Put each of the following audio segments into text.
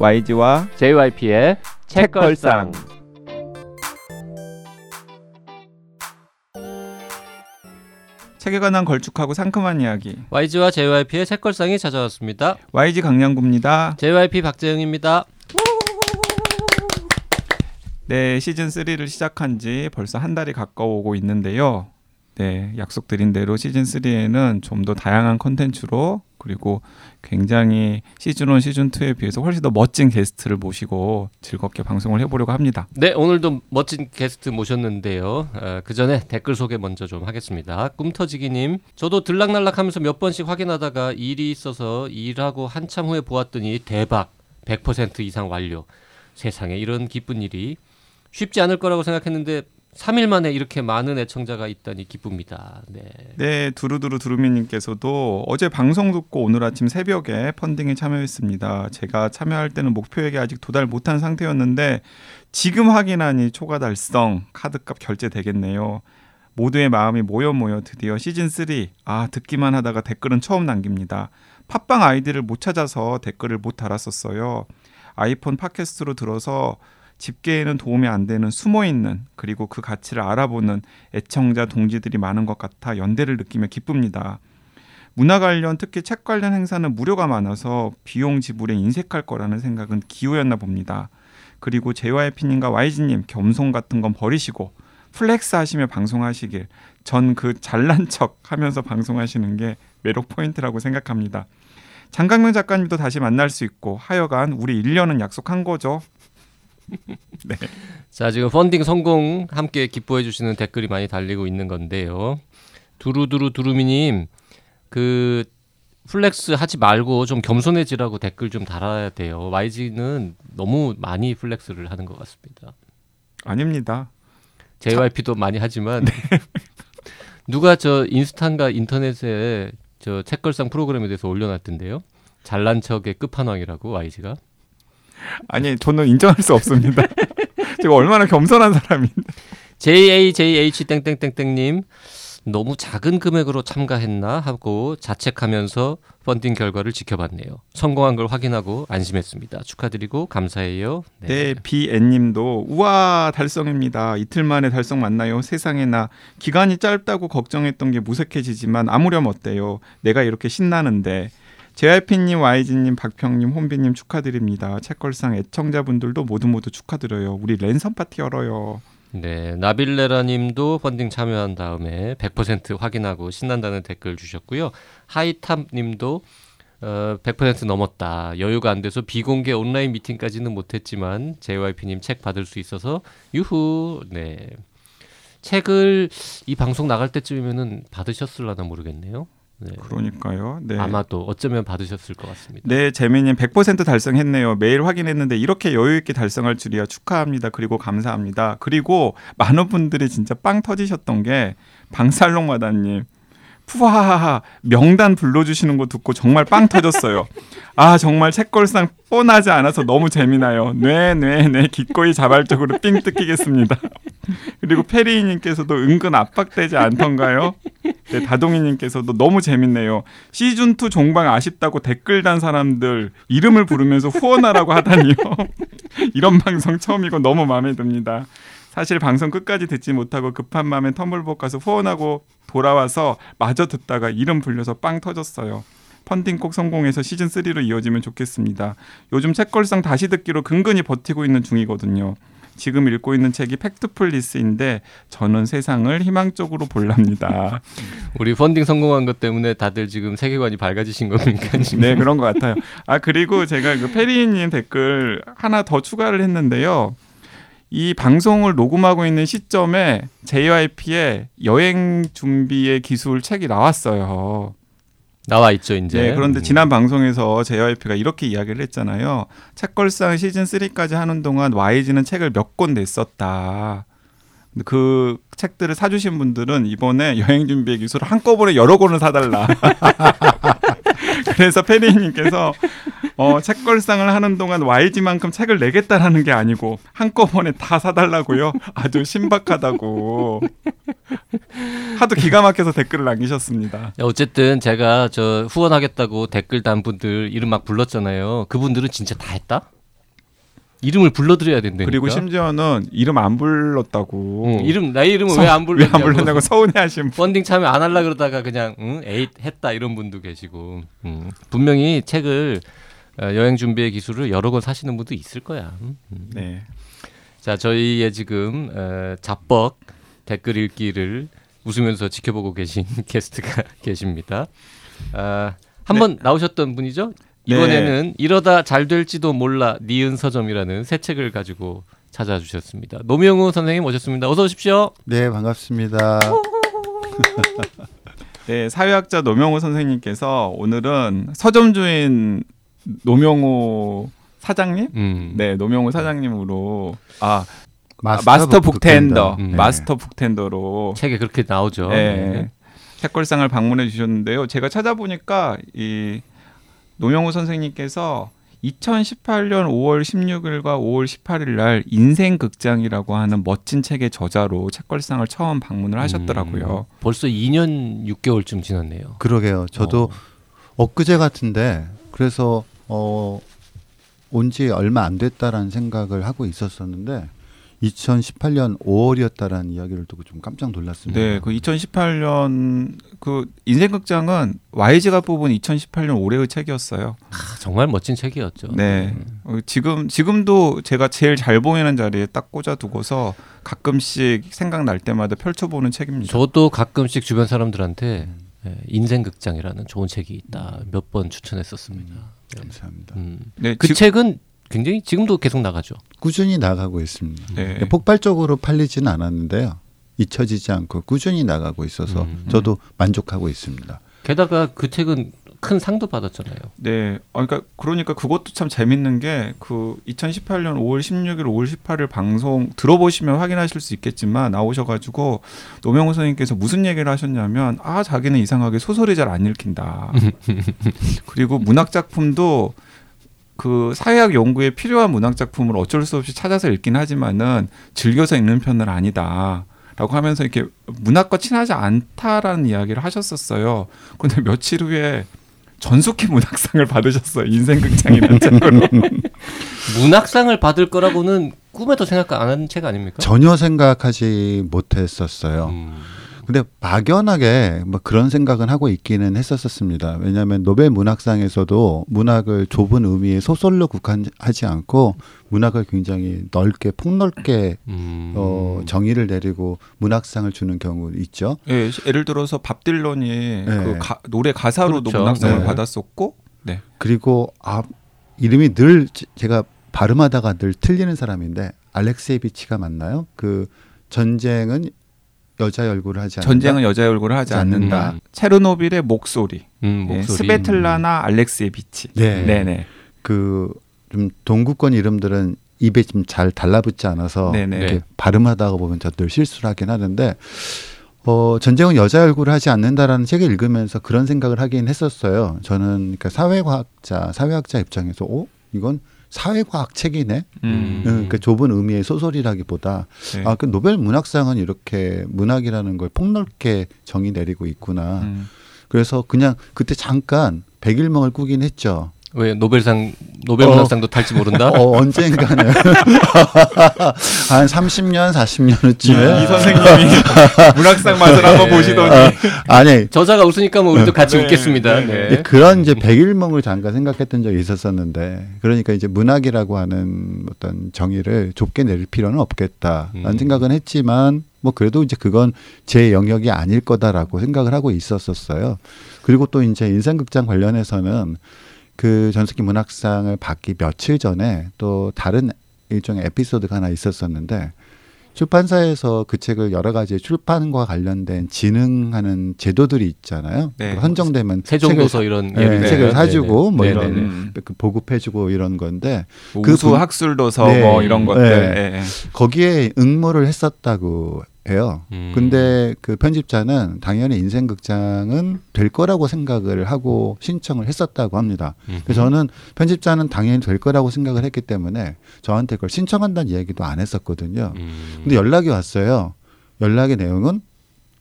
YG와 JYP의 책걸상. 책에 관한 걸쭉하고 상큼한 이야기. YG와 JYP의 책걸상이 찾아왔습니다. YG 강량구입니다. JYP 박재영입니다. 네, 시즌 3를 시작한 지 벌써 한 달이 가까워오고 있는데요. 네, 약속드린 대로 시즌 3에는 좀 더 다양한 컨텐츠로 그리고 굉장히 시즌 1, 시즌 2에 비해서 훨씬 더 멋진 게스트를 모시고 즐겁게 방송을 해보려고 합니다. 네, 오늘도 멋진 게스트 모셨는데요. 어, 그 전에 댓글 소개 먼저 좀 하겠습니다. 꿈터지기님, 저도 들락날락하면서 몇 번씩 확인하다가 일이 있어서 일하고 한참 후에 보았더니 대박, 100% 이상 완료. 세상에 이런 기쁜 일이 쉽지 않을 거라고 생각했는데 3일 만에 이렇게 많은 애청자가 있다니 기쁩니다. 네. 네, 두루두루 두루미님께서도 어제 방송 듣고 오늘 아침 새벽에 펀딩에 참여했습니다. 제가 참여할 때는 목표액에 아직 도달 못한 상태였는데 지금 확인하니 초과 달성 카드값 결제 되겠네요. 모두의 마음이 모여 모여 드디어 시즌 3. 아 듣기만 하다가 댓글은 처음 남깁니다. 팟빵 아이디를 못 찾아서 댓글을 못 달았었어요. 아이폰 팟캐스트로 들어서 집계에는 도움이 안 되는 숨어 있는 그리고 그 가치를 알아보는 애청자 동지들이 많은 것 같아 연대를 느끼며 기쁩니다. 문화 관련 특히 책 관련 행사는 무료가 많아서 비용 지불에 인색할 거라는 생각은 기우였나 봅니다. 그리고 JYP님과 YG님 겸손 같은 건 버리시고 flex 하시며 방송하시길 전 그 잘난 척 하면서 방송하시는 게 매력 포인트라고 생각합니다. 장강명 작가님도 다시 만날 수 있고 하여간 우리 1년은 약속한 거죠. 네. 자, 지금 펀딩 성공 함께 기뻐해 주시는 댓글이 많이 달리고 있는 건데요. 두루두루 두루미님, 그 flex 하지 말고 좀 겸손해지라고 댓글 좀 달아야 돼요. YG는 너무 많이 flex를 하는 것 같습니다. 아닙니다. JYP도 참... 많이 하지만 네. 누가 저 인스타인가 인터넷에 저 책걸상 프로그램에 대해서 올려놨던데요. 잘난 척의 끝판왕이라고 YG가. 아니 저는 인정할 수 없습니다. 제가 얼마나 겸손한 사람인데. JAJH 땡땡땡땡님 너무 작은 금액으로 참가했나 하고 자책하면서 펀딩 결과를 지켜봤네요. 성공한 걸 확인하고 안심했습니다. 축하드리고 감사해요. 네, 네 비엔님도 우와 달성입니다. 이틀 만에 달성 맞나요? 세상에 나 기간이 짧다고 걱정했던 게 무색해지지만 아무렴 어때요? 내가 이렇게 신나는데 JYP님, YG님, 박평님, 혼비님 축하드립니다. 책걸상 애청자분들도 모두 모두 축하드려요. 우리 랜선 파티 열어요. 네, 나빌레라님도 펀딩 참여한 다음에 100% 확인하고 신난다는 댓글 주셨고요. 하이탑님도 어, 100% 넘었다. 여유가 안 돼서 비공개 온라인 미팅까지는 못했지만 JYP님 책 받을 수 있어서 유후. 네. 책을 이 방송 나갈 때쯤이면은 받으셨을라나 모르겠네요. 네. 그러니까요. 네. 아마도 어쩌면 받으셨을 것 같습니다. 네, 재민님 100% 달성했네요. 매일 확인했는데 이렇게 여유 있게 달성할 줄이야 축하합니다. 그리고 감사합니다. 그리고 많은 분들이 진짜 빵 터지셨던 게 방살롱 마다님 푸하하하 명단 불러주시는 거 듣고 정말 빵 터졌어요. 아 정말 책걸상 뻔하지 않아서 너무 재미나요. 네네 네 기꺼이 자발적으로 삥 뜯기겠습니다. 그리고 페리님께서도 은근 압박되지 않던가요? 네, 다동이님께서도 너무 재밌네요. 시즌 2 종방 아쉽다고 댓글 단 사람들 이름을 부르면서 후원하라고 하다니요. 이런 방송 처음이고 너무 마음에 듭니다. 사실 방송 끝까지 듣지 못하고 급한 마음에 텀블벅 가서 후원하고 돌아와서 마저 듣다가 이름 불려서 빵 터졌어요. 펀딩 꼭 성공해서 시즌 3로 이어지면 좋겠습니다. 요즘 책걸상 다시 듣기로 근근히 버티고 있는 중이거든요. 지금 읽고 있는 책이 팩트플리스인데 저는 세상을 희망적으로 볼랍니다. 우리 펀딩 성공한 것 때문에 다들 지금 세계관이 밝아지신 겁니까? 지금? 네 그런 것 같아요. 아 그리고 제가 그 페리님 댓글 하나 더 추가를 했는데요. 이 방송을 녹음하고 있는 시점에 JYP의 여행 준비의 기술 책이 나왔어요. 나와 있죠, 이제. 네, 그런데 음. 지난 방송에서 JYP가 이렇게 이야기를 했잖아요. 책걸상 시즌 3까지 하는 동안 YG는 책을 몇 권 냈었다. 그 책들을 사주신 분들은 이번에 여행 준비의 기술을 한꺼번에 여러 권을 사달라. 그래서 페리님께서 어, 책걸상을 하는 동안 YG만큼 책을 내겠다라는 게 아니고 한꺼번에 다 사달라고요. 아주 신박하다고. 하도 기가 막혀서 댓글을 남기셨습니다. 어쨌든 제가 저 후원하겠다고 댓글 단 분들 이름 막 불렀잖아요. 그분들은 진짜 다 했다? 이름을 불러드려야 된다니까. 그리고 심지어는 이름 안 불렀다고. 응, 이름 나의 이름은 서- 왜안 불렀냐고. 왜안 불렀냐고 서운해하신 분. 펀딩 참여 안 하려 그러다가 그냥 응, 에잇 했다 이런 분도 계시고 음, 분명히 책을 어, 여행 준비의 기술을 여러 권 사시는 분도 있을 거야. 음. 네. 자 저희의 지금 어, 잡벅 댓글 읽기를 웃으면서 지켜보고 계신 게스트가 계십니다. 아, 한번 나오셨던 분이죠? 네. 이번에는 이러다 잘 될지도 몰라 니은 서점이라는 새 책을 가지고 찾아주셨습니다. 노명우 선생님 오셨습니다. 어서 오십시오. 네, 반갑습니다. 네, 사회학자 노명호 선생님께서 오늘은 서점 주인 노명호 사장님? 음. 네, 노명호 사장님으로 아 마스터, 마스터, 북텐더, 음. 마스터 북텐더로 책에 그렇게 나오죠. 네. 네. 책걸상을 방문해 주셨는데요. 제가 찾아보니까 이 노명호 선생님께서 2018년 5월 16일과 5월 18일 날 인생 극장이라고 하는 멋진 책의 저자로 책걸상을 처음 방문을 하셨더라고요. 음, 벌써 2년 6개월쯤 지났네요. 그러게요. 저도 어. 엊그제 같은데 그래서 어, 온 지 얼마 안 됐다라는 생각을 하고 있었었는데 2018년 5월이었다라는 이야기를 듣고 좀 깜짝 놀랐습니다. 네, 그 2018년 그 인생극장은 YG가 뽑은 2018년 올해의 책이었어요. 아, 정말 멋진 책이었죠. 네, 어, 지금 지금도 제가 제일 잘 보이는 자리에 딱 꽂아두고서 가끔씩 생각날 때마다 펼쳐보는 책입니다. 저도 가끔씩 주변 사람들한테 예, 인생극장이라는 좋은 책이 있다 몇 번 추천했었습니다. 네. 감사합니다. 음. 네, 그 지- 책은 굉장히 지금도 계속 나가죠. 꾸준히 나가고 있습니다. 네. 폭발적으로 팔리지는 않았는데요. 잊혀지지 않고 꾸준히 나가고 있어서 음. 저도 만족하고 있습니다. 게다가 그 책은 큰 상도 받았잖아요. 네, 어, 그러니까 그러니까 그것도 참 재밌는 게 그 2018년 5월 16일, 5월 18일 방송 들어보시면 확인하실 수 있겠지만 나오셔가지고 노명호 선생님께서 무슨 얘기를 하셨냐면 아 자기는 이상하게 소설이 잘 안 읽힌다. 그리고 문학 작품도 그 사회학 연구에 필요한 문학 작품을 어쩔 수 없이 찾아서 읽긴 하지만은 즐겨서 읽는 편은 아니다. 라고 하면서 이렇게 문학과 친하지 않다라는 이야기를 하셨었어요. 근데 며칠 후에 전속히 문학상을 받으셨어요. 인생극장이라는 책으로. 문학상을 받을 거라고는 꿈에도 생각 안 한 책 아닙니까? 전혀 생각하지 못했었어요. 음. 근데 막연하게 뭐 그런 생각은 하고 있기는 했었었습니다. 왜냐하면 노벨 문학상에서도 문학을 좁은 의미의 소설로 국한하지 않고 문학을 굉장히 넓게 폭넓게 음. 어, 정의를 내리고 문학상을 주는 경우 있죠. 예, 예를 들어서 밥 딜런이 그 가- 노래 가사로도 그렇죠. 문학상을 네. 받았었고, 네. 그리고 아 이름이 늘 제- 제가 발음하다가 늘 틀리는 사람인데 알렉세이비치가 맞나요? 그 전쟁은 여자의 얼굴을 하지 않는다. 전쟁은 여자의 얼굴을 하지 않는다. 않는다. 체르노빌의 목소리. 음, 예, 목소리. 스베틀라나 알렉세비치. 네. 네네. 그 좀 동구권 이름들은 입에 좀 잘 달라붙지 않아서 네네. 이렇게 발음하다가 보면 저들 실수를 하긴 하는데 어, 전쟁은 여자 얼굴을 하지 않는다라는 책을 읽으면서 그런 생각을 하긴 했었어요. 저는 그러니까 사회과학자, 사회학자 입장에서 어 이건 사회과학 책이네. 음. 음. 그 좁은 의미의 소설이라기보다 네. 아그 노벨 문학상은 이렇게 문학이라는 걸 폭넓게 정의 내리고 있구나. 음. 그래서 그냥 그때 잠깐 백일몽을 꾸긴 했죠. 왜 노벨상 노벨 어. 문학상도 탈지 모른다? 어, 언젠가는 한 30년, 40년 이, 후쯤에 이 선생님이 문학상 맛을 한번 보시더니 아니 저자가 웃으니까 뭐 우리도 같이 네, 웃겠습니다. 네, 네. 이제 그런 이제 백일몽을 잠깐 생각했던 적이 있었었는데 그러니까 이제 문학이라고 하는 어떤 정의를 좁게 내릴 필요는 없겠다라는 음. 생각은 했지만 뭐 그래도 이제 그건 제 영역이 아닐 거다라고 생각을 하고 있었었어요. 그리고 또 이제 인생극장 관련해서는 그 전석기 문학상을 받기 며칠 전에 또 다른 일종의 에피소드가 하나 있었었는데 출판사에서 그 책을 여러 가지 출판과 관련된 진흥하는 제도들이 있잖아요. 네. 선정되면 세종도서 이런 네, 예를 책을. 사주고 뭐. 이런 음. 그 보급해주고 이런 건데 뭐그 우수 분- 학술도서 네. 뭐 이런 것들. 네. 예, 예. 거기에 응모를 했었다고 해요. 음. 근데 그 편집자는 당연히 인생 극장은 될 거라고 생각을 하고 신청을 했었다고 합니다. 음. 그래서 저는 편집자는 당연히 될 거라고 생각을 했기 때문에 저한테 그걸 신청한다는 이야기도 안 했었거든요. 음. 근데 연락이 왔어요. 연락의 내용은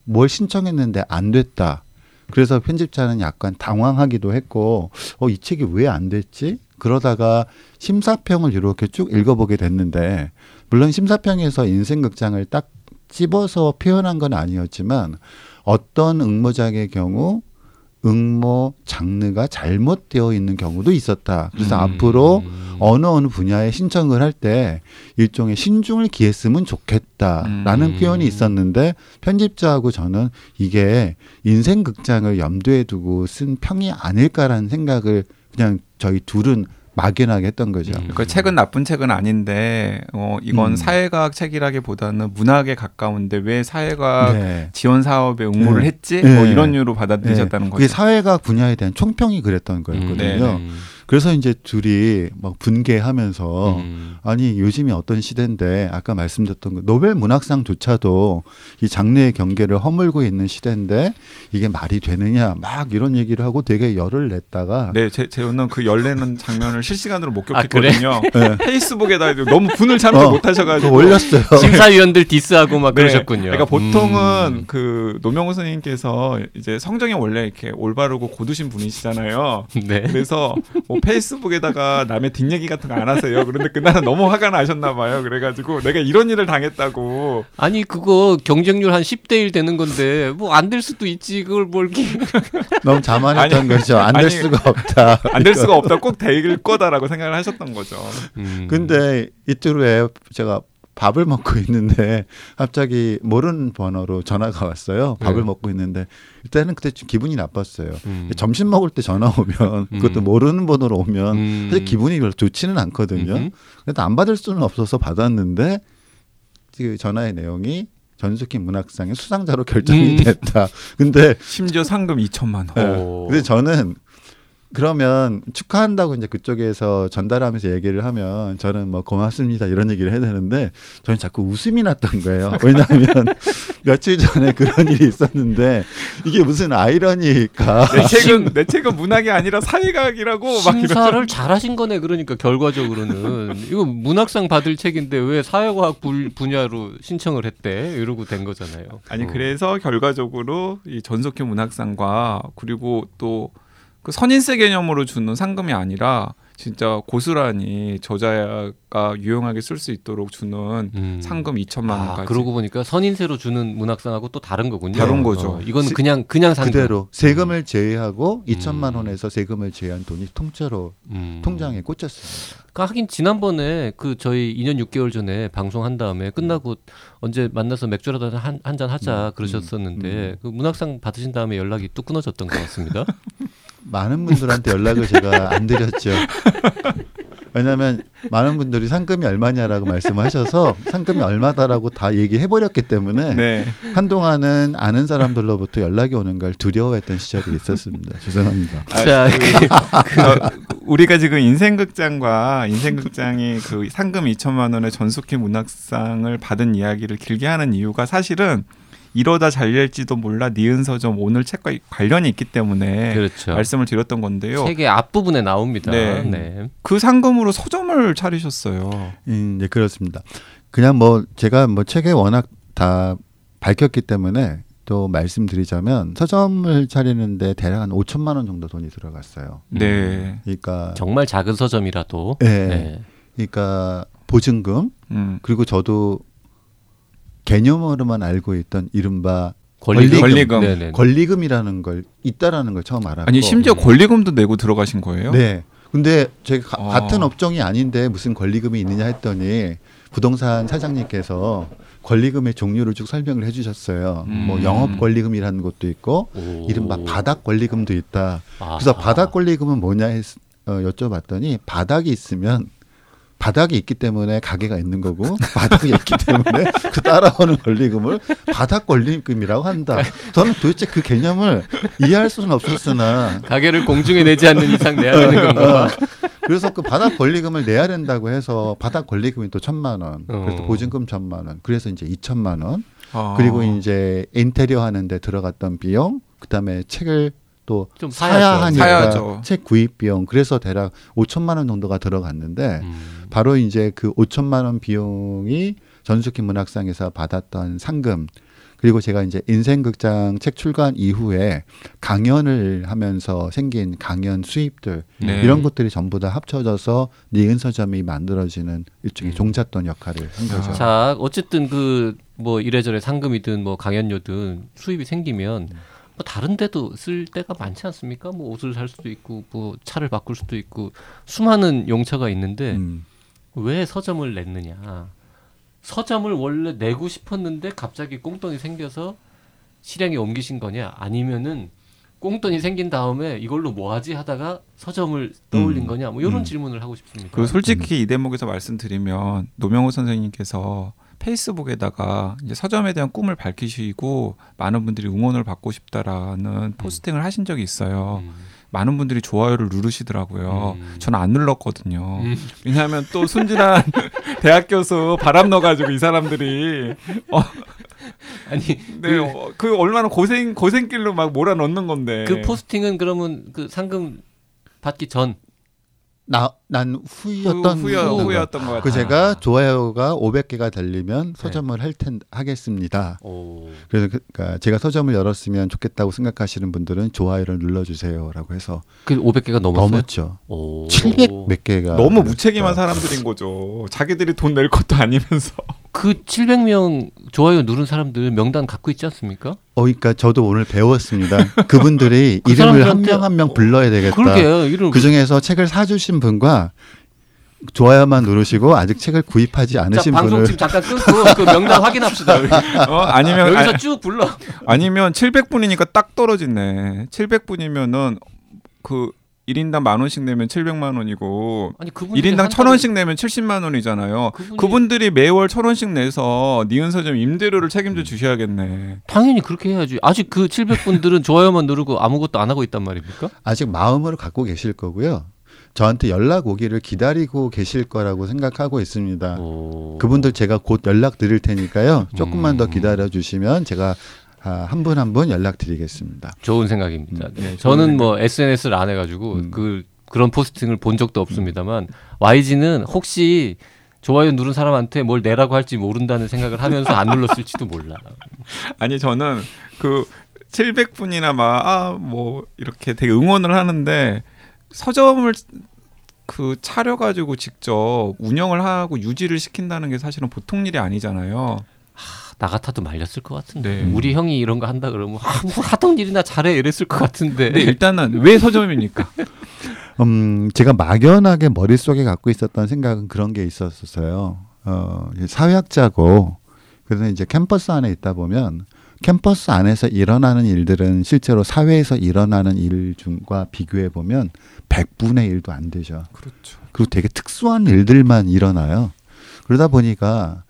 뭘 신청했는데 안 됐다. 그래서 편집자는 약간 당황하기도 했고, 어, 이 책이 왜 안 됐지? 그러다가 심사평을 이렇게 쭉 읽어보게 됐는데 물론 심사평에서 인생극장을 딱 집어서 표현한 건 아니었지만 어떤 응모작의 경우 응모 장르가 잘못되어 있는 경우도 있었다. 그래서 음. 앞으로 어느 어느 분야에 신청을 할 때 일종의 신중을 기했으면 좋겠다라는 음. 표현이 있었는데 편집자하고 저는 이게 인생 극장을 염두에 두고 쓴 평이 아닐까라는 생각을 그냥 저희 둘은 막연하게 했던 거죠. 음. 그 책은 나쁜 책은 아닌데 어 이건 음. 사회과학 책이라기보다는 문학에 가까운데 왜 사회과학 네. 지원 사업에 응모를 네. 했지? 네. 뭐 이런 이유로 받아들이셨다는 네. 그게 거죠. 사회과학 분야에 대한 총평이 그랬던 거였거든요. 네, 그래서 이제 둘이 막 분개하면서 음. 아니 요즘이 어떤 시대인데 아까 말씀드렸던 그 노벨 문학상조차도 이 장르의 경계를 허물고 있는 시대인데 이게 말이 되느냐 막 이런 얘기를 하고 되게 열을 냈다가 네, 제, 제는 그 열내는 장면을 실시간으로 아, 그래? 목격했거든요. 네. 페이스북에다 너무 분을 참지 어, 못하셔가지고 올렸어요. 심사위원들 디스하고 막 네. 그러셨군요. 그러니까 보통은 음. 그 노명우 선생님께서 이제 성정이 원래 이렇게 올바르고 곧으신 분이시잖아요. 네. 그래서 뭐 페이스북에다가 남의 뒷얘기 같은 거 안 하세요. 그런데 그날은 너무 화가 나셨나 봐요. 그래가지고 내가 이런 일을 당했다고. 아니 그거 경쟁률 한 10대 1 되는 건데 뭐 안 될 수도 있지 그걸 뭘 너무 자만했던 아니, 거죠. 안 될 수가 없다. 안 될 수가 없다. 꼭 될 거다라고 생각을 하셨던 거죠. 음. 근데 이틀 후에 제가 밥을 먹고 있는데 갑자기 모르는 번호로 전화가 왔어요. 밥을 네. 먹고 있는데 일단은 그때 좀 기분이 나빴어요. 음. 점심 먹을 때 전화 오면 그것도 음. 모르는 번호로 오면 음. 사실 기분이 별로 좋지는 않거든요. 음흠. 그래도 안 받을 수는 없어서 받았는데 그 전화의 내용이 전수키 문학상의 수상자로 결정이 음. 됐다. 근데 심지어 상금 2천만 원. 네. 오. 근데 저는 그러면 축하한다고 이제 그쪽에서 전달하면서 얘기를 하면 저는 뭐 고맙습니다 이런 얘기를 해야 되는데 저는 자꾸 웃음이 났던 거예요. 왜냐하면 며칠 전에 그런 일이 있었는데 이게 무슨 아이러니일까? 내 책은 내 책은 문학이 아니라 사회과학이라고. 심사를 잘하신 거네 그러니까 결과적으로는 이거 문학상 받을 책인데 왜 사회과학 분- 분야로 신청을 했대 이러고 된 거잖아요. 아니 어. 그래서 결과적으로 이 전석희 문학상과 그리고 또 그 선인세 개념으로 주는 상금이 아니라 진짜 고스란히 저자가 유용하게 쓸 수 있도록 주는 음. 상금 2천만 아, 원까지. 그러고 보니까 선인세로 주는 문학상하고 또 다른 거군요. 다른 거죠. 어, 이건 세- 그냥 그냥 상금. 그대로 세금을 제외하고 음. 2천만 원에서 세금을 제외한 돈이 통째로 음. 통장에 꽂혔습니다. 그러니까 하긴 지난번에 그 저희 2년 6개월 전에 방송한 다음에 끝나고 언제 만나서 맥주라도 한한잔 하자 음, 그러셨었는데 음, 그 문학상 받으신 다음에 연락이 뚝 끊어졌던 것 같습니다. 많은 분들한테 연락을 제가 안 드렸죠. 왜냐하면 많은 분들이 상금이 얼마냐라고 말씀하셔서 상금이 얼마다라고 다 얘기해 버렸기 때문에 네. 한동안은 아는 사람들로부터 연락이 오는 걸 두려워했던 시절이 있었습니다. 죄송합니다. 아, 자, 그, 어, 우리가 지금 인생극장과 인생극장이 그 상금 2천만 원의 전숙희 문학상을 받은 이야기를 길게 하는 이유가 사실은 이러다 잘 될지도 몰라 니은 서 점 오늘 책과 관련이 있기 때문에 그렇죠. 말씀을 드렸던 건데요. 책의 앞부분에 나옵니다. 네. 네. 그 상금으로 서점을 차리셨어요. 음, 네 그렇습니다. 그냥 뭐 제가 뭐 책에 워낙 다 밝혔기 때문에 또 말씀드리자면 서점을 차리는데 대략 한 5천만 원 정도 돈이 들어갔어요. 네. 그러니까 정말 작은 서점이라도. 네. 네. 그러니까 보증금 음. 그리고 저도 개념으로만 알고 있던 이른바 권리금. 권리금. 네네. 권리금이라는 걸 있다라는 걸 처음 알았고 아니 심지어 권리금도 내고 들어가신 거예요? 네. 근데 제가 가- 아. 같은 업종이 아닌데 무슨 권리금이 있느냐 했더니 부동산 사장님께서 권리금의 종류를 쭉 설명을 해주셨어요. 음. 뭐 영업 권리금이라는 것도 있고 오. 이른바 바닥 권리금도 있다. 그래서 아하. 바닥 권리금은 뭐냐 했, 어, 여쭤봤더니 바닥이 있으면 바닥이 있기 때문에 가게가 있는 거고 바닥이 있기 때문에 그 따라오는 권리금을 바닥 권리금이라고 한다. 저는 도대체 그 개념을 이해할 수는 없었으나 가게를 공중에 내지 않는 이상 내야 되는 건가? 어, 그래서 그 바닥 권리금을 내야 된다고 해서 바닥 권리금이 또 천만 원, 그래서 어. 보증금 천만 원, 그래서 이제 이천만 원, 아. 그리고 이제 인테리어 하는데 들어갔던 비용, 그다음에 책을 또 좀 사야. 하니까 사야죠. 책 구입 비용, 그래서 대략 5천만 원 정도가 들어갔는데 음. 바로 이제 그 5천만 원 비용이 전숙희 문학상에서 받았던 상금 그리고 제가 이제 인생극장 책 출간 이후에 강연을 하면서 생긴 강연 수입들 네. 이런 것들이 전부 다 합쳐져서 니은 서점이 만들어지는 일종의 음. 종잣돈 역할을 한 거죠. 아. 자, 어쨌든 그 뭐 이래저래 상금이든 뭐 강연료든 수입이 생기면 뭐 다른 데도 쓸 때가 많지 않습니까? 뭐 옷을 살 수도 있고 뭐 차를 바꿀 수도 있고 수많은 용처가 있는데 음. 왜 서점을 냈느냐? 서점을 원래 내고 싶었는데 갑자기 꽁돈이 생겨서 실행에 옮기신 거냐? 아니면은 꽁돈이 생긴 다음에 이걸로 뭐 하지 하다가 서점을 떠올린 음. 거냐? 뭐 이런 음. 질문을 하고 싶습니다. 그 솔직히 이 대목에서 말씀드리면 노명호 선생님께서 페이스북에다가 이제 서점에 대한 꿈을 밝히시고 많은 분들이 응원을 받고 싶다라는 포스팅을 하신 적이 있어요. 음. 많은 분들이 좋아요를 누르시더라고요. 음. 저는 안 눌렀거든요. 음. 왜냐하면 또 순진한 대학 교수 바람 넣어가지고 이 사람들이 어, 아니 네, 어, 그 얼마나 고생 고생길로 막 몰아 넣는 건데. 그 포스팅은 그러면 그 상금 받기 전 나, 난 후였던 후, 후, 거. 후였던 것 같아요. 그 제가 좋아요가 500개가 달리면 서점을 할텐 하겠습니다. 오. 그래서 그, 그러니까 제가 서점을 열었으면 좋겠다고 생각하시는 분들은 좋아요를 눌러주세요라고 해서 그 500개가 넘었어요. 넘었죠. 오. 700몇 개가 너무. 무책임한 사람들인 거죠. 자기들이 돈 낼 것도 아니면서. 그 700명 좋아요 누른 사람들 명단 갖고 있지 않습니까? 어, 그러니까 저도 오늘 배웠습니다. 그분들이 그 이름을 한명 한 명 불러야 되겠다. 그러게요. 이런 그 중에서 책을 사주신 분과 좋아요만 누르시고 아직 책을 구입하지 자, 않으신 방송 분을 지금 잠깐 끊고 그 명단 확인합시다. 어, 아니면 여기서 아, 쭉 불러. 아니면 700분이니까 딱 떨어지네. 700분이면은 그 1인당 만 원씩 내면 700만 원이고 아니 그분이 1인당 천 원씩 내면 70만 원이잖아요. 그분이 그분들이 매월 천 원씩 내서 니은 서점 임대료를 책임져 주셔야겠네. 당연히 그렇게 해야지. 아직 그 700분들은 좋아요만 누르고 아무것도 안 하고 있단 말입니까? 아직 마음으로 갖고 계실 거고요. 저한테 연락 오기를 기다리고 계실 거라고 생각하고 있습니다. 오. 그분들 제가 곧 연락 드릴 테니까요. 조금만 더 음. 기다려 주시면 제가 한 분 한 분 연락 드리겠습니다. 좋은 생각입니다. 음, 네. 네, 좋은 저는 생각. 뭐 SNS를 안 해가지고 음. 그 그런 포스팅을 본 적도 없습니다만 YG는 혹시 좋아요 누른 사람한테 뭘 내라고 할지 모른다는 생각을 하면서 안 눌렀을지도 몰라. 아니 저는 그 700분이나 막아뭐 이렇게 되게 응원을 하는데 서점을 그 차려 가지고 직접 운영을 하고 유지를 시킨다는 게 사실은 보통 일이 아니잖아요. 나 같아도 말렸을 것 같은데. 네. 우리 형이 이런 거 한다 그러면 아, 뭐 하던 일이나 잘해 이랬을 것 같은데. 근데 일단은 왜 서점입니까? 음, 제가 막연하게 머릿속에 갖고 있었던 생각은 그런 게 있었어요. 어, 사회학자고 그래서 이제 캠퍼스 안에 있다 보면 캠퍼스 안에서 일어나는 일들은 실제로 사회에서 일어나는 일 중과 비교해 보면 100분의 1도 안 되죠. 그렇죠. 그리고 되게 특수한 일들만 일어나요. 그러다 보니까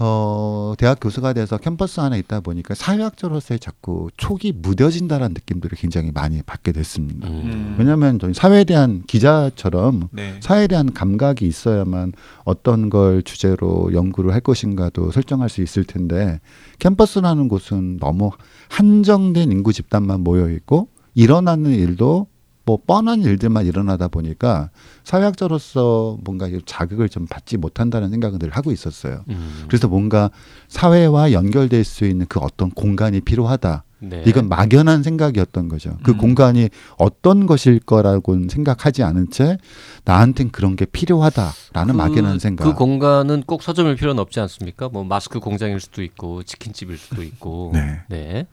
어, 대학 교수가 돼서 캠퍼스 안에 있다 보니까 사회학자로서의 자꾸 촉이 무뎌진다라는 느낌들을 굉장히 많이 받게 됐습니다. 음. 왜냐하면 저희 사회에 대한 기자처럼 네. 사회에 대한 감각이 있어야만 어떤 걸 주제로 연구를 할 것인가도 설정할 수 있을 텐데 캠퍼스라는 곳은 너무 한정된 인구 집단만 모여 있고 일어나는 일도 뭐 뻔한 일들만 일어나다 보니까 사회학자로서 뭔가 이 자극을 좀 받지 못한다는 생각을 늘 하고 있었어요. 음. 그래서 뭔가 사회와 연결될 수 있는 그 어떤 공간이 필요하다. 네. 이건 막연한 생각이었던 거죠. 그 음. 공간이 어떤 것일 거라고는 생각하지 않은 채 나한텐 그런 게 필요하다라는 막연한 생각. 그 공간은 꼭 서점일 필요는 없지 않습니까? 뭐 마스크 공장일 수도 있고 치킨집일 수도 있고. 네. 네.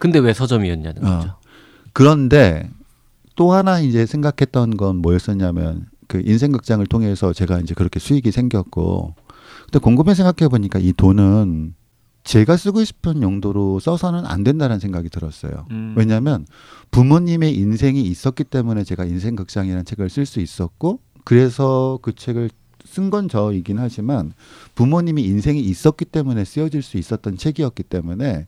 근데 왜 서점이었냐는 어. 거죠. 그런데 또 하나 이제 생각했던 건 뭐였었냐면 그 인생 극장을 통해서 제가 이제 그렇게 수익이 생겼고 근데 곰곰이 생각해 보니까 이 돈은 제가 쓰고 싶은 용도로 써서는 안 된다는 생각이 들었어요. 음. 왜냐하면 부모님의 인생이 있었기 때문에 제가 인생 극장이라는 책을 쓸 수 있었고 그래서 그 책을 쓴 건 저이긴 하지만 부모님이 인생이 있었기 때문에 쓰여질 수 있었던 책이었기 때문에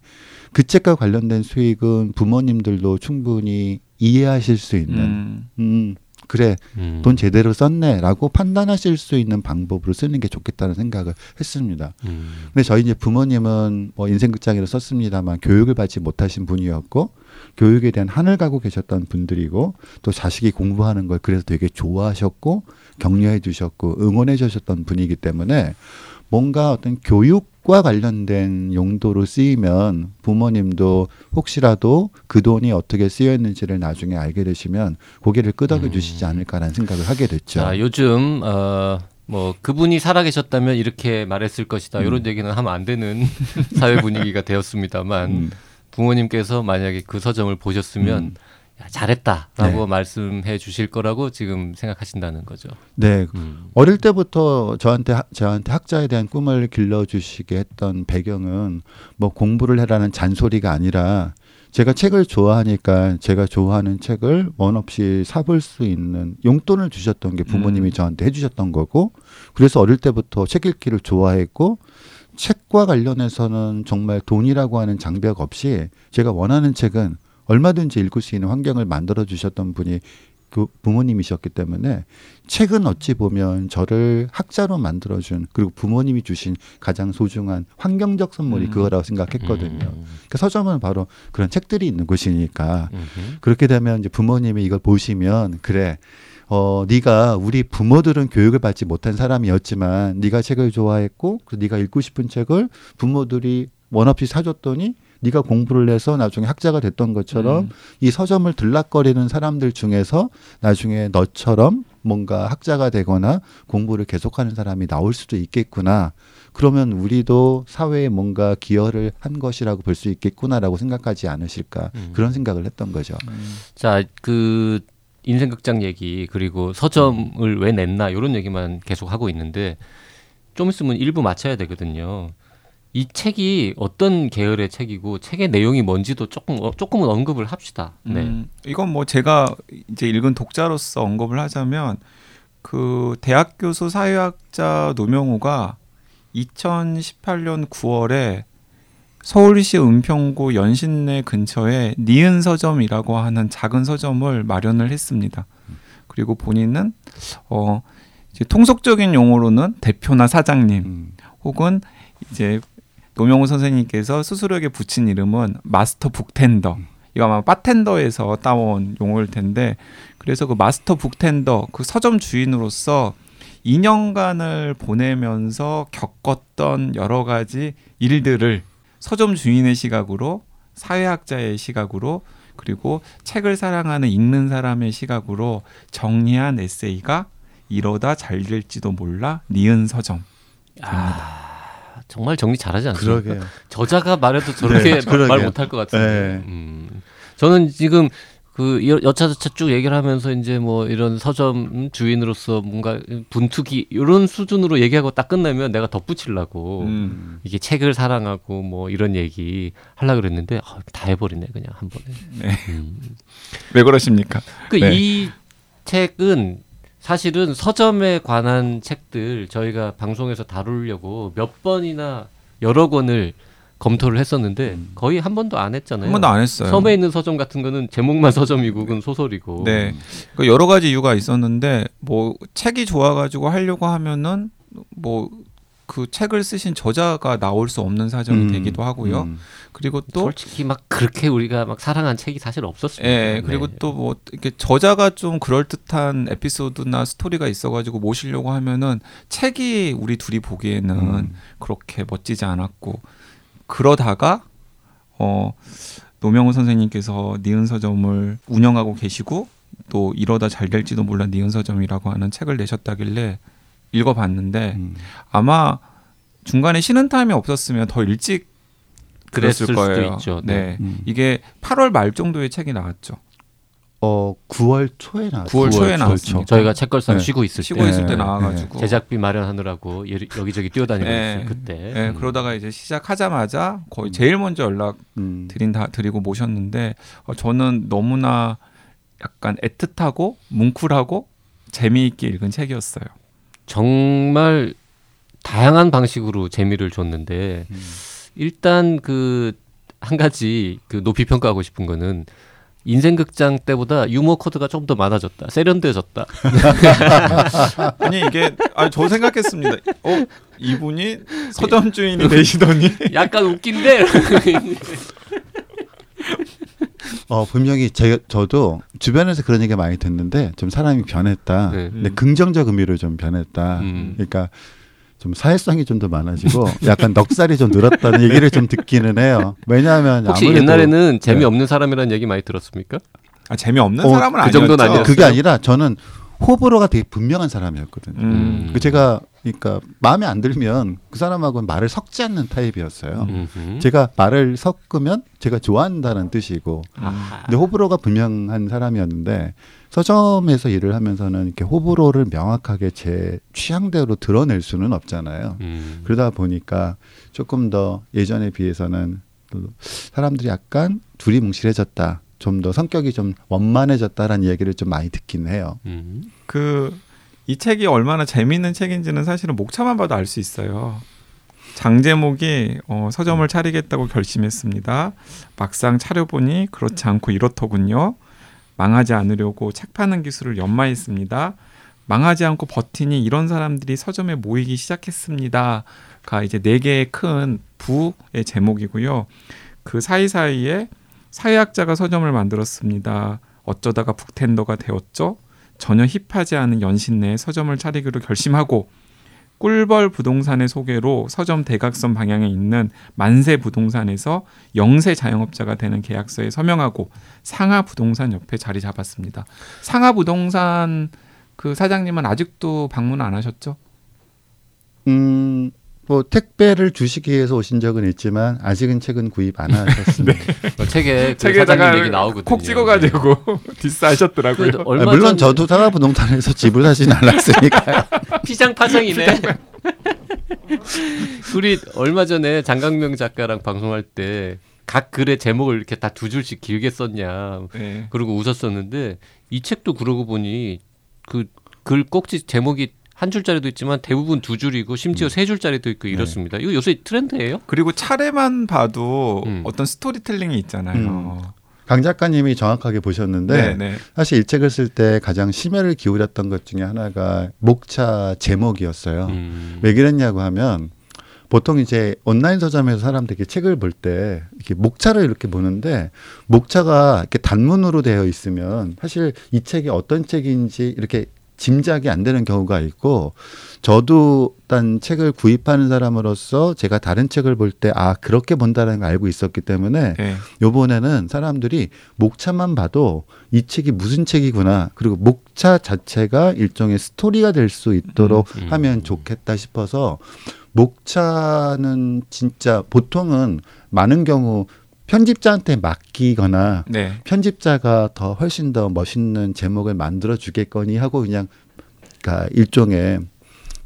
그 책과 관련된 수익은 부모님들도 충분히 이해하실 수 있는 음. 음 그래 음. 돈 제대로 썼네라고 판단하실 수 있는 방법으로 쓰는 게 좋겠다는 생각을 했습니다. 음. 근데 저희 이제 부모님은 뭐 인생 극장이라 썼습니다만 교육을 받지 못하신 분이었고 교육에 대한 한을 가고 계셨던 분들이고 또 자식이 공부하는 걸 그래서 되게 좋아하셨고 격려해 주셨고 응원해 주셨던 분이기 때문에 뭔가 어떤 교육과 관련된 용도로 쓰이면 부모님도 혹시라도 그 돈이 어떻게 쓰였는지를 나중에 알게 되시면 고개를 끄덕여 주시지 음. 않을까라는 생각을 하게 됐죠. 자, 요즘 어, 뭐 그분이 살아계셨다면 이렇게 말했을 것이다. 음. 이런 얘기는 하면 안 되는 사회 분위기가 되었습니다만 음. 부모님께서 만약에 그 서점을 보셨으면 음. 야, 잘했다라고 네. 말씀해 주실 거라고 지금 생각하신다는 거죠. 네, 음. 어릴 때부터 저한테 하- 저한테 학자에 대한 꿈을 길러 주시게 했던 배경은 뭐 공부를 해라는 잔소리가 아니라 제가 책을 좋아하니까 제가 좋아하는 책을 원 없이 사볼 수 있는 용돈을 주셨던 게 부모님이 음. 저한테 해주셨던 거고 그래서 어릴 때부터 책 읽기를 좋아했고 책과 관련해서는 정말 돈이라고 하는 장벽 없이 제가 원하는 책은 얼마든지 읽을 수 있는 환경을 만들어 주셨던 분이 그 부모님이셨기 때문에 책은 어찌 보면 저를 학자로 만들어준 그리고 부모님이 주신 가장 소중한 환경적 선물이 음. 그거라고 생각했거든요. 음. 그 서점은 바로 그런 책들이 있는 곳이니까 음흠. 그렇게 되면 이제 부모님이 이걸 보시면 그래 어 네가 우리 부모들은 교육을 받지 못한 사람이었지만 네가 책을 좋아했고 그 네가 읽고 싶은 책을 부모들이 원 없이 사줬더니 네가 공부를 해서 나중에 학자가 됐던 것처럼 음. 이 서점을 들락거리는 사람들 중에서 나중에 너처럼 뭔가 학자가 되거나 공부를 계속하는 사람이 나올 수도 있겠구나. 그러면 우리도 사회에 뭔가 기여를 한 것이라고 볼 수 있겠구나라고 생각하지 않으실까 음. 그런 생각을 했던 거죠. 자, 그 인생극장 얘기 그리고 서점을 왜 냈나 이런 얘기만 계속 하고 있는데 좀 있으면 일부 마쳐야 되거든요. 이 책이 어떤 계열의 책이고 책의 내용이 뭔지도 조금 어, 조금은 언급을 합시다. 네. 음, 이건 뭐 제가 이제 읽은 독자로서 언급을 하자면 그 대학 교수 사회학자 노명우가 2018년 9월에 서울시 은평구 연신내 근처에 니은 서점이라고 하는 작은 서점을 마련을 했습니다. 그리고 본인은 어 통속적인 용어로는 대표나 사장님 음. 혹은 이제 노명우 선생님께서 스스로에게 붙인 이름은 마스터 북텐더. 이거 아마 바텐더에서 따온 용어일 텐데 그래서 그 마스터 북텐더 그 서점 주인으로서 2년간을 보내면서 겪었던 여러 가지 일들을 서점 주인의 시각으로 사회학자의 시각으로 그리고 책을 사랑하는 읽는 사람의 시각으로 정리한 에세이가 이러다 잘 될지도 몰라 니은 서점. 아, 정말 정리 잘하지 않습니까? 그러게요. 저자가 말해도 저렇게 네. 말 못할 것 같은데. 네. 음. 저는 지금 그 여- 여차저차 쭉 얘기를 하면서 이제 뭐 이런 서점 주인으로서 뭔가 분투기 이런 수준으로 얘기하고 딱 끝나면 내가 덧붙이려고 음. 이게 책을 사랑하고 뭐 이런 얘기 하려 그랬는데 아, 다 해버리네 그냥 한 번에. 네. 음. 왜 그러십니까? 그 네. 이 책은 사실은 서점에 관한 책들 저희가 방송에서 다루려고 몇 번이나 여러 권을 검토를 했었는데 거의 한 번도 안 했잖아요. 한 번도 안 했어요. 섬에 있는 서점 같은 거는 제목만 서점이고 그건 소설이고. 네. 그 여러 가지 이유가 있었는데 뭐 책이 좋아가지고 하려고 하면은 뭐 그 책을 쓰신 저자가 나올 수 없는 사정이 음, 되기도 하고요. 음. 그리고 또 솔직히 막 그렇게 우리가 막 사랑한 책이 사실 없었습니다. 예, 그리고 네. 또뭐 이렇게 저자가 좀 그럴 듯한 에피소드나 스토리가 있어가지고 모시려고 하면은 책이 우리 둘이 보기에는 음. 그렇게 멋지지 않았고 그러다가 어 노명호 선생님께서 니은 서점을 운영하고 계시고 또 이러다 잘 될지도 몰라 니은 서점이라고 하는 책을 내셨다길래 읽어봤는데 음. 아마 중간에 쉬는 타임이 없었으면 더 일찍 그랬을 거예요. 수도 있죠. 네. 네. 음. 이게 8월 말 정도에 책이 나왔죠. 어 9월 초에 나왔어요. 9월 초에 초. 나왔습니다. 저희가 책걸상 네. 쉬고 있을 쉬고 때 있을 때 네, 나와가지고 제작비 마련하느라고 여기- 여기저기 뛰어다니고 네. 있어요 그때. 예, 음. 그러다가 이제 시작하자마자 거의 제일 먼저 연락 음. 드린 다 드리고 모셨는데 어, 저는 너무나 약간 애틋하고 뭉클하고 재미있게 읽은 책이었어요. 정말 다양한 방식으로 재미를 줬는데 음. 일단 그 한 가지 그 높이 평가하고 싶은 거는 인생 극장 때보다 유머 코드가 좀더 많아졌다. 세련돼졌다. 아니 이게 아저 생각했습니다. 어 이분이 서점 주인이 되시더니 약간 웃긴데. 어 분명히 제 저도 주변에서 그런 얘기 많이 듣는데 좀 사람이 변했다. 네. 근데 긍정적 의미로 좀 변했다. 음. 그러니까 좀 사회성이 좀 더 많아지고 약간 넉살이 좀 늘었다는 얘기를 좀 듣기는 해요. 왜냐하면 혹시 아무래도 옛날에는 재미없는 사람이라는 얘기 많이 들었습니까? 아, 재미없는 어, 사람은 그 아니었죠. 정도는 아니었어요. 그게 아니라 저는 호불호가 되게 분명한 사람이었거든요. 음. 그 제가 그러니까 마음에 안 들면 그 사람하고는 말을 섞지 않는 타입이었어요. 음흠. 제가 말을 섞으면 제가 좋아한다는 뜻이고 아하. 근데 호불호가 분명한 사람이었는데 서점에서 일을 하면서는 이렇게 호불호를 명확하게 제 취향대로 드러낼 수는 없잖아요. 음. 그러다 보니까 조금 더 예전에 비해서는 또 사람들이 약간 둘이 뭉실해졌다. 좀 더 성격이 좀 원만해졌다라는 얘기를 좀 많이 듣긴 해요. 음. 그 이 책이 얼마나 재미있는 책인지는 사실은 목차만 봐도 알 수 있어요. 장제목이 어, 서점을 차리겠다고 결심했습니다. 막상 차려보니 그렇지 않고 이렇더군요. 망하지 않으려고 책 파는 기술을 연마했습니다. 망하지 않고 버티니 이런 사람들이 서점에 모이기 시작했습니다.가 이제 네 개의 큰 부의 제목이고요. 그 사이사이에 사회학자가 서점을 만들었습니다. 어쩌다가 북텐더가 되었죠. 전혀 힙하지 않은 연신 내에 서점을 차리기로 결심하고 꿀벌 부동산의 소개로 서점 대각선 방향에 있는 만세 부동산에서 영세 자영업자가 되는 계약서에 서명하고 상하 부동산 옆에 자리 잡았습니다. 상하 부동산 그 사장님은 아직도 방문 안 하셨죠? 음, 뭐 택배를 주시기 위해서 오신 적은 있지만 아직은 책은 구입 안 하셨습니다. 어, 책에 그 책에다가 나오거든요. 콕 찍어가지고 디스하셨더라고요. 아, 물론 전 저도 상하부동산에서 집을 사진 않았으니까요. 피장 파장이네. 우리 얼마 전에 장강명 작가랑 방송할 때 각 글의 제목을 이렇게 다 두 줄씩 길게 썼냐. 네. 그리고 웃었었는데 이 책도 그러고 보니 그 글 꼭지 제목이 한 줄짜리도 있지만 대부분 두 줄이고 심지어 세 줄짜리도 있고 이렇습니다. 이거 요새 트렌드예요? 그리고 차례만 봐도 음. 어떤 스토리텔링이 있잖아요. 강 작가님이 정확하게 보셨는데 네, 네. 사실 이 책을 쓸 때 가장 심혈을 기울였던 것 중에 하나가 목차 제목이었어요. 음. 왜 그랬냐고 하면 보통 이제 온라인 서점에서 사람들이 책을 볼 때 이렇게 목차를 이렇게 보는데 목차가 이렇게 단문으로 되어 있으면 사실 이 책이 어떤 책인지 이렇게 짐작이 안 되는 경우가 있고 저도 일단 책을 구입하는 사람으로서 제가 다른 책을 볼 때 아 그렇게 본다는 걸 알고 있었기 때문에 네. 요번에는 사람들이 목차만 봐도 이 책이 무슨 책이구나 그리고 목차 자체가 일종의 스토리가 될 수 있도록 음, 음. 하면 좋겠다 싶어서 목차는 진짜 보통은 많은 경우 편집자한테 맡기거나 네. 편집자가 더 훨씬 더 멋있는 제목을 만들어 주겠거니 하고 그냥 그러니까 일종의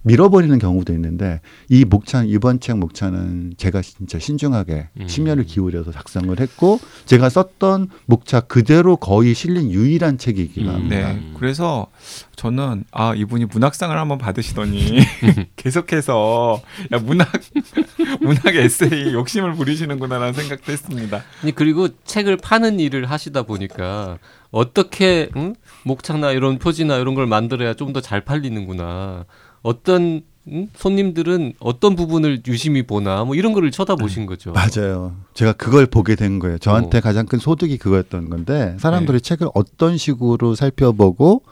밀어버리는 경우도 있는데 이 목차는 이번 책 목차는 제가 진짜 신중하게 음. 심혈을 기울여서 작성을 했고 제가 썼던 목차 그대로 거의 실린 유일한 책이기도 음. 합니다. 네. 그래서 저는 아 이분이 문학상을 한번 받으시더니 계속해서 야 문학 문학 에세이 욕심을 부리시는구나라는 생각도 했습니다. 아니 그리고 책을 파는 일을 하시다 보니까 어떻게 응? 목차나 이런 표지나 이런 걸 만들어야 좀 더 잘 팔리는구나. 어떤 응? 손님들은 어떤 부분을 유심히 보나 뭐 이런 거를 쳐다보신 거죠. 맞아요. 제가 그걸 보게 된 거예요. 저한테 어. 가장 큰 소득이 그거였던 건데 사람들이 책을 어떤 식으로 살펴보고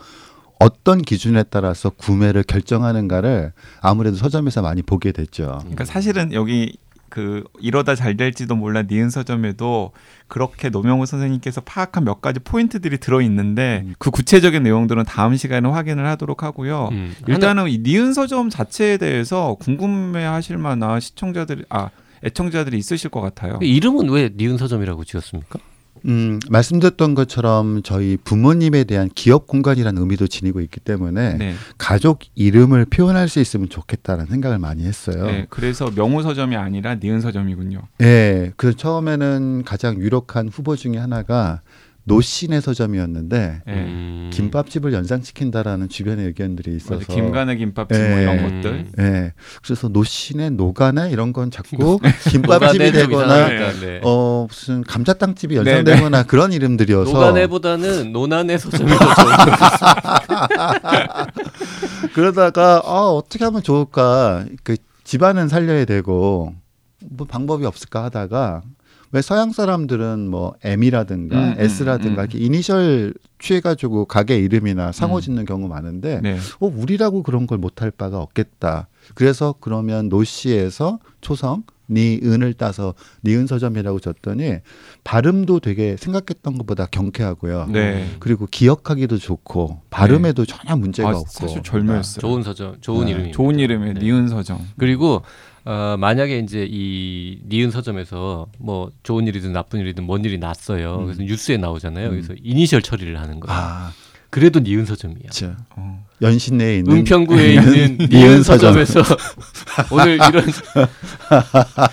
어떤 기준에 따라서 구매를 결정하는가를 아무래도 서점에서 많이 보게 됐죠. 그러니까 사실은 여기 그 이러다 잘 될지도 몰라 니은 서점에도 그렇게 노명호 선생님께서 파악한 몇 가지 포인트들이 들어 있는데 음. 그 구체적인 내용들은 다음 시간에 확인을 하도록 하고요. 음. 하나- 일단은 이 니은 서점 자체에 대해서 궁금해하실 만한 시청자들이 아 애청자들이 있으실 것 같아요. 이름은 왜 니은 서점이라고 지었습니까? 음, 말씀드렸던 것처럼 저희 부모님에 대한 기업 공간이라는 의미도 지니고 있기 때문에 네. 가족 이름을 표현할 수 있으면 좋겠다는 생각을 많이 했어요. 네, 그래서 명호 서점이 아니라 니은 서점이군요. 예, 그래서 처음에는 가장 유력한 후보 중에 하나가 노신의 서점이었는데 네. 음. 김밥집을 연상시킨다라는 주변의 의견들이 있어서 맞아, 김간의 김밥집 뭐 예. 이런 음. 것들. 예, 그래서 노신의 노가네 이런 건 자꾸 김밥집이 좀 되거나 이상하니까, 네. 어 무슨 감자탕집이 네, 연상되거나 그런 이름들이어서 노가네보다는 노나네 서점이 더 좋은. 그러다가 아 어떻게 하면 좋을까 그 집안은 살려야 되고 뭐 방법이 없을까 하다가 왜 서양 사람들은 뭐 M이라든가 음, 음, S라든가 음. 이렇게 이니셜 취해가지고 가게 이름이나 상호 음. 짓는 경우 많은데 네. 어 우리라고 그런 걸 못할 바가 없겠다. 그래서 그러면 노씨에서 초성 니은을 따서 니은 서점이라고 줬더니 발음도 되게 생각했던 것보다 경쾌하고요. 네. 그리고 기억하기도 좋고 발음에도 전혀 문제가 아, 없고 사실 절묘했어요. 좋은 서점, 좋은 네, 이름입니다. 좋은 이름의 네. 니은 서점. 그리고 어, 만약에 이제 이 니은 서점에서 뭐 좋은 일이든 나쁜 일이든 뭔 일이 났어요. 음. 그래서 뉴스에 나오잖아요. 음. 그래서 이니셜 처리를 하는 거예요. 아, 그래도 니은 서점이야. 저 어. 연신 내에 있는 은평구에 있는 니은 니은 서점. 서점에서 오늘 이런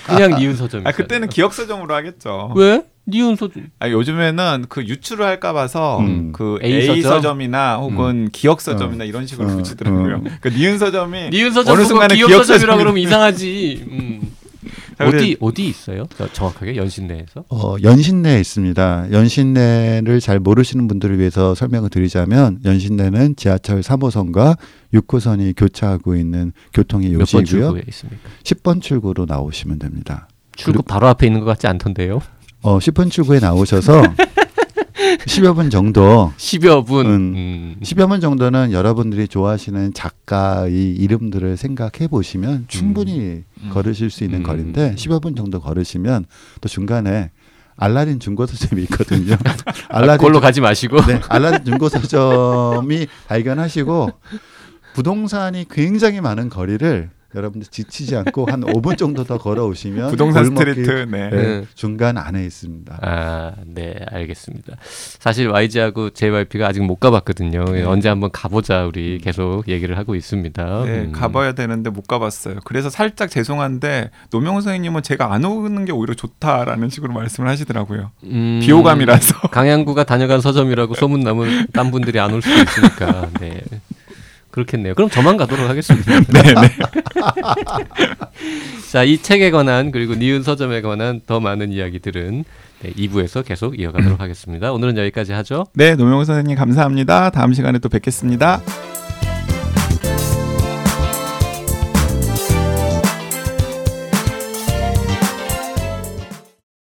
그냥 니은 서점. 아 그때는 기역 서점으로 하겠죠. 왜 니은 서점? 아 요즘에는 그 유추를 할까 봐서 음. 그 A A, 서점? 서점이나 혹은 기역 서점이나 이런 식으로 어, 붙이더라고요. 어. 그 니은 서점이 니은 서점 어느 순간에 기역 기역 서점이라 서점이- 그러면 이상하지. 음. 어디 어디 있어요? 저- 정확하게 연신내에서? 어, 연신내에 있습니다. 연신내를 잘 모르시는 분들을 위해서 설명을 드리자면 연신내는 지하철 3호선과 6호선이 교차하고 있는 교통의 몇번 요지이고요. 출구에 있습니까? 10번 출구로 나오시면 됩니다. 출구 바로 앞에 있는 것 같지 않던데요? 어, 10번 출구에 나오셔서 10여 분 정도 10여 분. 음. 음. 10여 분 정도는 여러분들이 좋아하시는 작가의 이름들을 생각해 보시면 충분히 음. 걸으실 수 있는 음. 거리인데 10여 분 정도 걸으시면 또 중간에 알라딘 중고 서점이 있거든요. 아, 그걸로 가지 마시고 네, 알라딘 중고 서점이 발견하시고 부동산이 굉장히 많은 거리를 여러분들 지치지 않고 한 5분 정도 더 걸어오시면 부동산 street 네. 네, 네. 중간 안에 있습니다. 아, 네, 알겠습니다. 사실 YG하고 JYP가 아직 못 가봤거든요. 네. 언제 한번 가보자 우리 계속 얘기를 하고 있습니다. 네, 음. 가봐야 되는데 못 가봤어요. 그래서 살짝 죄송한데 노명우 선생님은 제가 안 오는 게 오히려 좋다라는 식으로 말씀을 하시더라고요. 음, 비호감이라서. 강양구가 다녀간 서점이라고 소문 나면 딴 분들이 안 올 수도 있으니까. 네. 그렇겠네요. 그럼 저만 가도록 하겠습니다. 네, 네. 자, 이 책에 관한 그리고 니은 서점에 관한 더 많은 이야기들은 네, 2부에서 계속 이어가도록 하겠습니다. 오늘은 여기까지 하죠. 네, 노명호 선생님 감사합니다. 다음 시간에 또 뵙겠습니다.